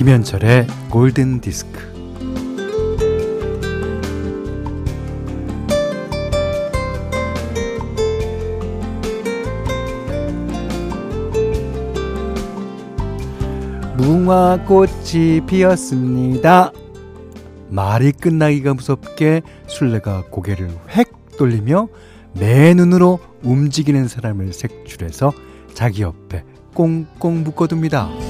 김현철의 골든 디스크. 무화꽃이 피었습니다. 말이 끝나기가 무섭게 술래가 고개를 획 돌리며 매 눈으로 움직이는 사람을 색출해서 자기 옆에 꽁꽁 묶어둡니다.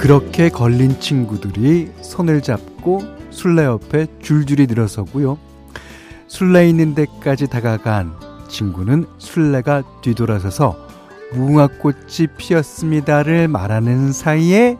그렇게 걸린 친구들이 손을 잡고 술래 옆에 줄줄이 늘어서고요. 술래 있는 데까지 다가간 친구는 술래가 뒤돌아서서 무궁화꽃이 피었습니다를 말하는 사이에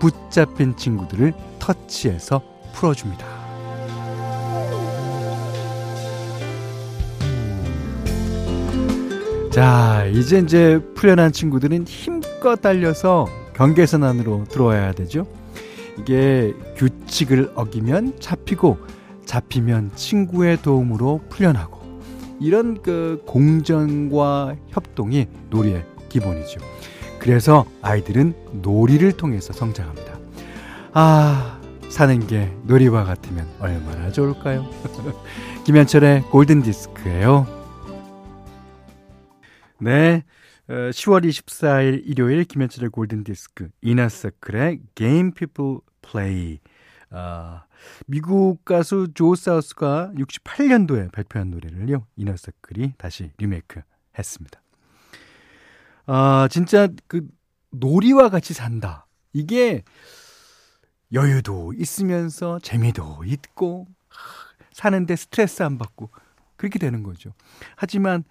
붙잡힌 친구들을 터치해서 풀어줍니다. 자, 이제 이제 풀려난 친구들은 힘껏 달려서 경계선 안으로 들어와야 되죠. 이게 규칙을 어기면 잡히고 잡히면 친구의 도움으로 풀려나고 이런 그 공정과 협동이 놀이의 기본이죠. 그래서 아이들은 놀이를 통해서 성장합니다. 아, 사는 게 놀이와 같으면 얼마나 좋을까요? 김현철의 골든 디스크예요. 네. 10월 어, 24일 일요일 김현철의 골든 디스크 이나서클의 Game People Play. 아, 미국 가수 조 사우스가 68년도에 발표한 노래를요. 이너서클이 다시 리메이크 했습니다. 아, 진짜 그 놀이와 같이 산다. 이게 여유도 있으면서 재미도 있고 사는데 스트레스 안 받고 그렇게 되는 거죠. 하지만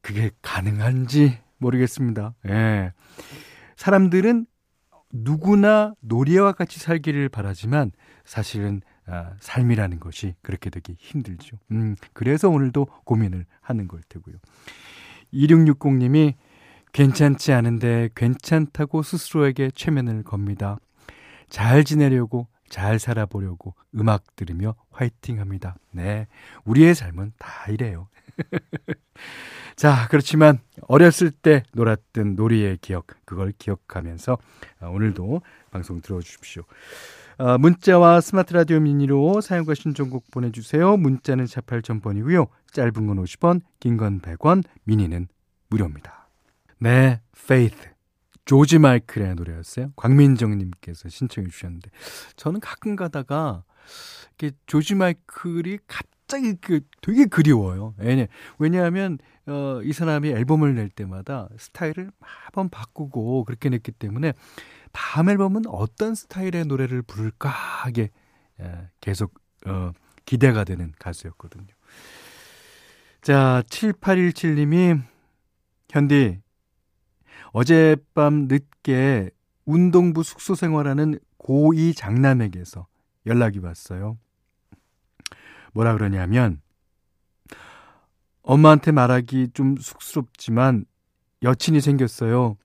그게 가능한지 모르겠습니다. 예. 사람들은 누구나 놀이와 같이 살기를 바라지만 사실은 아, 삶이라는 것이 그렇게 되기 힘들죠. 음, 그래서 오늘도 고민을 하는 걸 테고요. 2660님이 괜찮지 않은데 괜찮다고 스스로에게 최면을 겁니다. 잘 지내려고 잘 살아보려고 음악 들으며 화이팅 합니다. 네. 우리의 삶은 다 이래요. 자, 그렇지만 어렸을 때 놀았던 놀이의 기억, 그걸 기억하면서 아, 오늘도 방송 들어주십시오. 아, 문자와 스마트 라디오 미니로 사용과 신청곡 보내주세요. 문자는 48,000번이고요. 짧은 건 50원, 긴 건 100원, 미니는 무료입니다. 네, Faith. 조지 마이클의 노래였어요. 광민정님께서 신청해 주셨는데 저는 가끔 가다가 이렇게 조지 마이클이 갑 자기 그 되게 그리워요. 왜냐, 왜냐하면 어, 이 사람이 앨범을 낼 때마다 스타일을 한번 바꾸고 그렇게 냈기 때문에 다음 앨범은 어떤 스타일의 노래를 부를까 하게 예, 계속 어, 기대가 되는 가수였거든요. 자, 7817님이 현디 어젯밤 늦게 운동부 숙소 생활하는 고2 장남에게서 연락이 왔어요. 뭐라 그러냐면 엄마한테 말하기 좀 쑥스럽지만 여친이 생겼어요.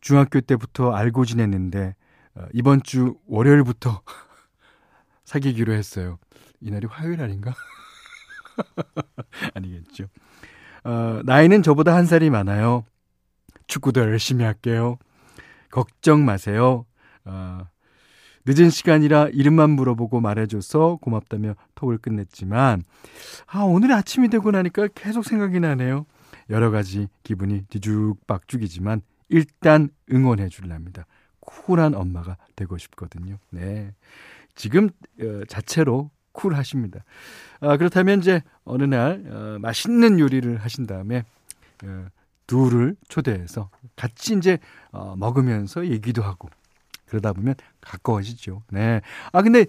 중학교 때부터 알고 지냈는데 어, 이번 주 월요일부터 사귀기로 했어요. 이날이 화요일 아닌가? 아니겠죠. 어, 나이는 저보다 한 살이 많아요. 축구도 열심히 할게요. 걱정 마세요. 어, 늦은 시간이라 이름만 물어보고 말해줘서 고맙다며 톡을 끝냈지만, 아, 오늘 아침이 되고 나니까 계속 생각이 나네요. 여러 가지 기분이 뒤죽박죽이지만, 일단 응원해 줄랍니다. 쿨한 엄마가 되고 싶거든요. 네. 지금 어, 자체로 쿨하십니다. 아, 그렇다면 이제 어느 날 어, 맛있는 요리를 하신 다음에 어, 둘을 초대해서 같이 이제 어, 먹으면서 얘기도 하고 그러다 보면 가까워지죠. 네. 아 근데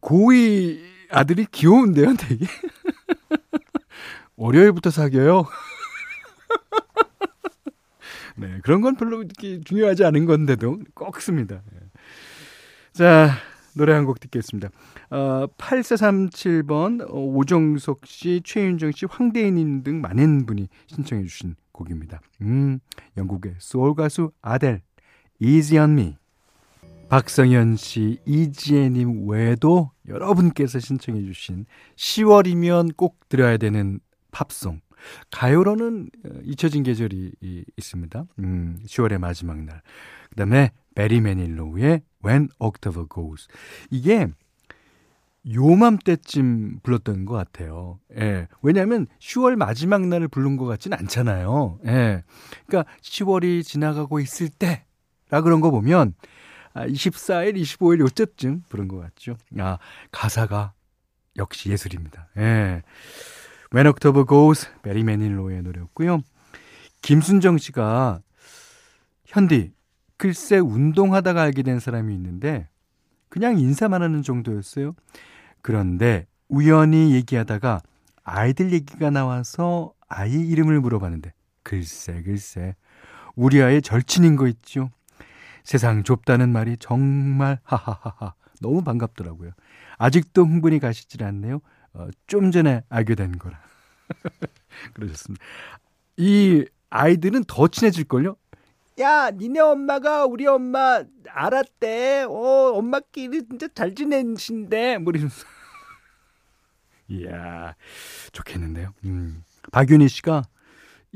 고이 아들이 귀여운데요, 되게. 월요일부터 사귀어요. 네, 그런 건 별로 이렇게 중요하지 않은 건데도 꼭 씁니다. 네. 자, 노래 한 곡 듣겠습니다. 어, 8437번 어, 오정석 씨, 최윤정 씨, 황대인님 등 많은 분이 신청해 주신 곡입니다. 음, 영국의 소울 가수 아델, Easy on Me. 박성현 씨, 이지혜님 외에도 여러분께서 신청해 주신 10월이면 꼭 들어야 되는 팝송. 가요로는 어, 잊혀진 계절이 있습니다. 음, 10월의 마지막 날. 그 다음에 베리 매닐로우의 When October Goes. 이게 요맘때쯤 불렀던 것 같아요. 예. 왜냐하면 10월 마지막 날을 부른 것 같진 않잖아요. 예. 그러니까 10월이 지나가고 있을 때 라 그런 거 보면 아, 24일, 25일 요때쯤 부른 것 같죠. 아, 가사가 역시 예술입니다. 예. When October Goes, 베리 매닐로의 노래였고요. 김순정 씨가 현디 글쎄 운동하다가 알게 된 사람이 있는데 그냥 인사만 하는 정도였어요. 그런데 우연히 얘기하다가 아이들 얘기가 나와서 아이 이름을 물어봤는데 글쎄 글쎄 우리 아이 절친인 거 있죠. 세상 좁다는 말이 정말 하하하하 너무 반갑더라고요. 아직도 흥분이 가시질 않네요. 어, 좀 전에 알게 된 거라. 그러셨습니다. 이 아이들은 더 친해질걸요? 야, 니네 엄마가 우리 엄마 알았대. 어, 엄마끼리 진짜 잘 지내신데. 뭐. 이야, 좋겠는데요. 음. 박윤희 씨가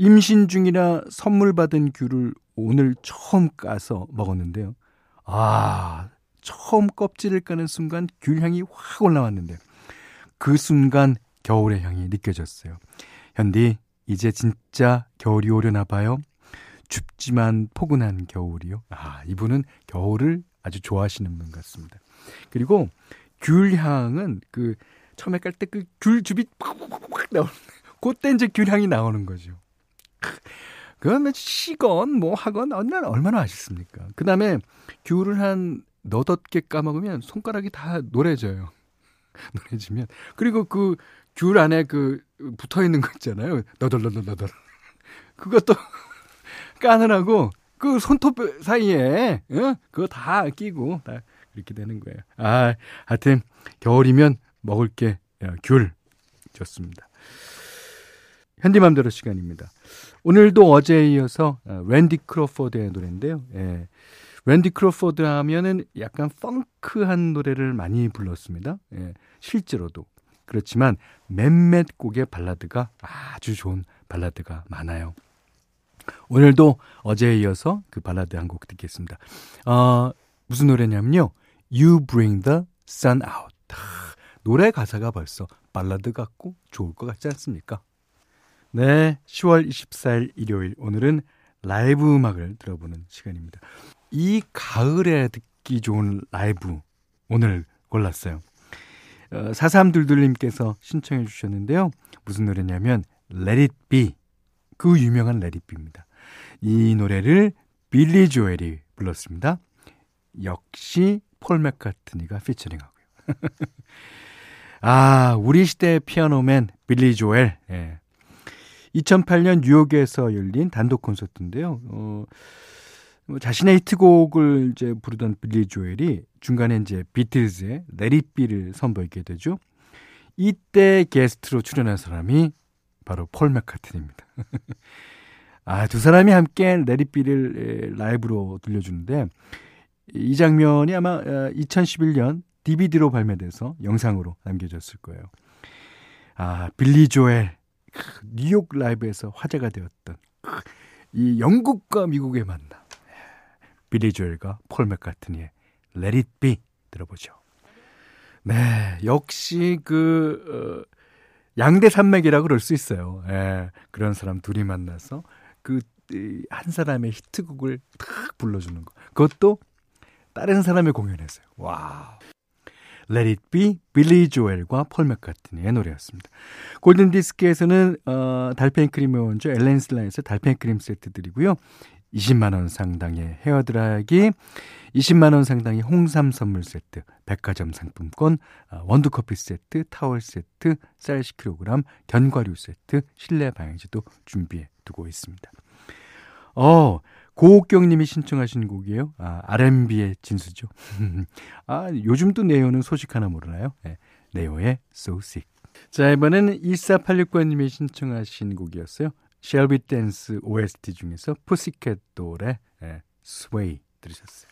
임신 중이라 선물 받은 귤을 오늘 처음 까서 먹었는데요. 아, 처음 껍질을 까는 순간 귤 향이 확 올라왔는데 그 순간 겨울의 향이 느껴졌어요. 현디, 이제 진짜 겨울이 오려나 봐요. 춥지만 포근한 겨울이요. 아, 이분은 겨울을 아주 좋아하시는 분 같습니다. 그리고 귤 향은 그 처음에 깔 때 그 귤 즙이 팍팍팍 나오는 그때 이제 귤 향이 나오는 거죠. 그러면 시건 뭐 하건 얼마나 얼마나 맛있습니까? 그다음에 귤을 한 너덟 개 까먹으면 손가락이 다 노래져요. 노래지면 그리고 그 귤 안에 그 붙어 있는 거 있잖아요. 너덜너덜너덜. 그것도 까느라고 그 손톱 사이에 어? 그거 다 끼고 다 이렇게 되는 거예요. 아, 하여튼 겨울이면 먹을 게 귤 좋습니다. 현디맘대로 시간입니다. 오늘도 어제에 이어서 어, wendy 크로포드의 노래인데요. 예. 랜디 크로포드 하면은 약간 펑크한 노래를 많이 불렀습니다. 예, 실제로도. 그렇지만 몇몇 곡의 발라드가 아주 좋은 발라드가 많아요. 오늘도 어제에 이어서 그 발라드 한 곡 듣겠습니다. 어, 무슨 노래냐면요. You Bring the Sun Out. 노래 가사가 벌써 발라드 같고 좋을 것 같지 않습니까? 네, 10월 24일 일요일 오늘은 라이브 음악을 들어보는 시간입니다. 이 가을에 듣기 좋은 라이브 오늘 골랐어요. 어, 4322님께서 신청해 주셨는데요. 무슨 노래냐면 Let It Be 그 유명한 Let It Be입니다. 이 노래를 빌리 조엘이 불렀습니다. 역시 폴 맥카트니가 피처링하고요. 아, 우리 시대의 피아노맨 빌리 조엘. 예. 2008년 뉴욕에서 열린 단독 콘서트인데요. 어, 뭐 자신의 히트곡을 이제 부르던 빌리 조엘이 중간에 이제 비틀즈의 레리비를 선보이게 되죠. 이때 게스트로 출연한 사람이 바로 폴 맥카튼입니다. 아, 두 사람이 함께 레리비를 라이브로 들려주는데 이 장면이 아마 2011년 어, DVD로 발매돼서 영상으로 남겨졌을 거예요. 아, 빌리 조엘 뉴욕 라이브에서 화제가 되었던 이 영국과 미국의 만남. 빌리 조엘과 폴 맥카트니의 Let It Be 들어보죠. 네, 역시 그 어, 양대 산맥이라 그럴 수 있어요. 예, 그런 사람 둘이 만나서 그 한 사람의 히트곡을 탁 불러주는 거. 그것도 다른 사람의 공연에서요. 와. Let It Be, 빌리 조엘과 폴 맥카트니의 노래였습니다. 골든 디스크에서는 어, 달팽이 크림의 원조 엘렌실라에서 달팽이 크림 세트 드리고요. 20만 원 상당의 헤어 드라이기, 20만 원 상당의 홍삼 선물 세트, 백화점 상품권, 아, 원두 커피 세트, 타월 세트, 쌀 10kg, 견과류 세트, 실내 방향제도 준비해 두고 있습니다. 어, 고옥경 님이 신청하신 곡이에요. 아, R&B의 진수죠. 아, 요즘도 Ne-Yo는 So Sick 하나 모르나요? 네, Ne-Yo의 So Sick. 자, 이번에는 1486번 님이 신청하신 곡이었어요. Shall We Dance OST 중에서 푸시캣 돌스의 예, Sway 들으셨어요.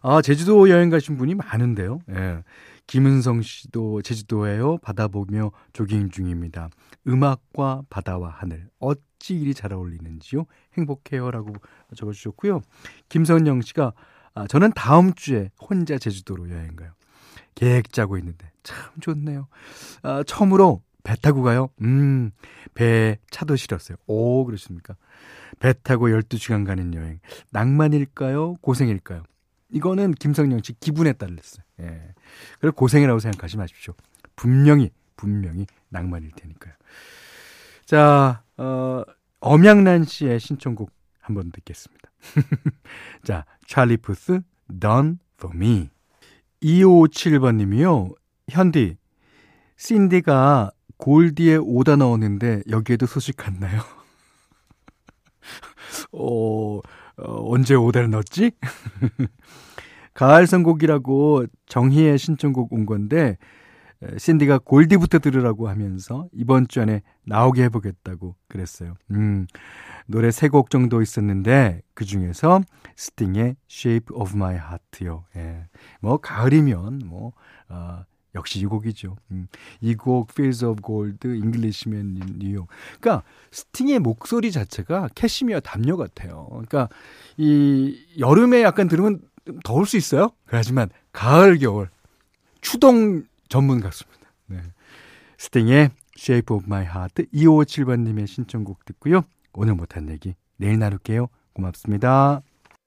아, 제주도 여행 가신 분이 많은데요. 예. 김은성 씨도 제주도에요. 바다 보며 조깅 중입니다. 음악과 바다와 하늘. 어찌 이리 잘 어울리는지요. 행복해요라고 적어 주셨고요. 김선영 씨가 아, 저는 다음 주에 혼자 제주도로 여행 가요. 계획 짜고 있는데 참 좋네요. 아, 처음으로 배 타고 가요. 음, 배 차도 실었어요. 오, 그렇습니까? 배 타고 12시간 가는 여행. 낭만일까요? 고생일까요? 이거는 김성령 씨 기분에 따랐어요. 예. 그리고 고생이라고 생각하지 마십시오. 분명히, 분명히 낭만일 테니까요. 자, 어, 엄양란 씨의 신청곡 한번 듣겠습니다. 자, 찰리 푸스, Done for Me. 2557번 님이요. 현디, 신디가 골디에 오다 넣었는데 여기에도 소식 같나요? 어, 어, 언제 오다를 넣었지? 가을 선곡이라고 정희의 신청곡 온 건데 신디가 골디부터 들으라고 하면서 이번 주 안에 나오게 해보겠다고 그랬어요. 음, 노래 세 곡 정도 있었는데 그 중에서 스팅의 Shape of My Heart요. 예. 뭐 가을이면 뭐 어, 역시 이 곡이죠. 음, 이곡 Fields of Gold, Englishman in New York. 그러니까 스팅의 목소리 자체가 캐시미어 담요 같아요. 그러니까 이 여름에 약간 들으면 더울 수 있어요. 하지만 가을 겨울 추동 전문 가수입니다. 네. 스팅의 Shape of My Heart 2557번님의 신청곡 듣고요. 오늘 못한 얘기 내일 나눌게요. 고맙습니다.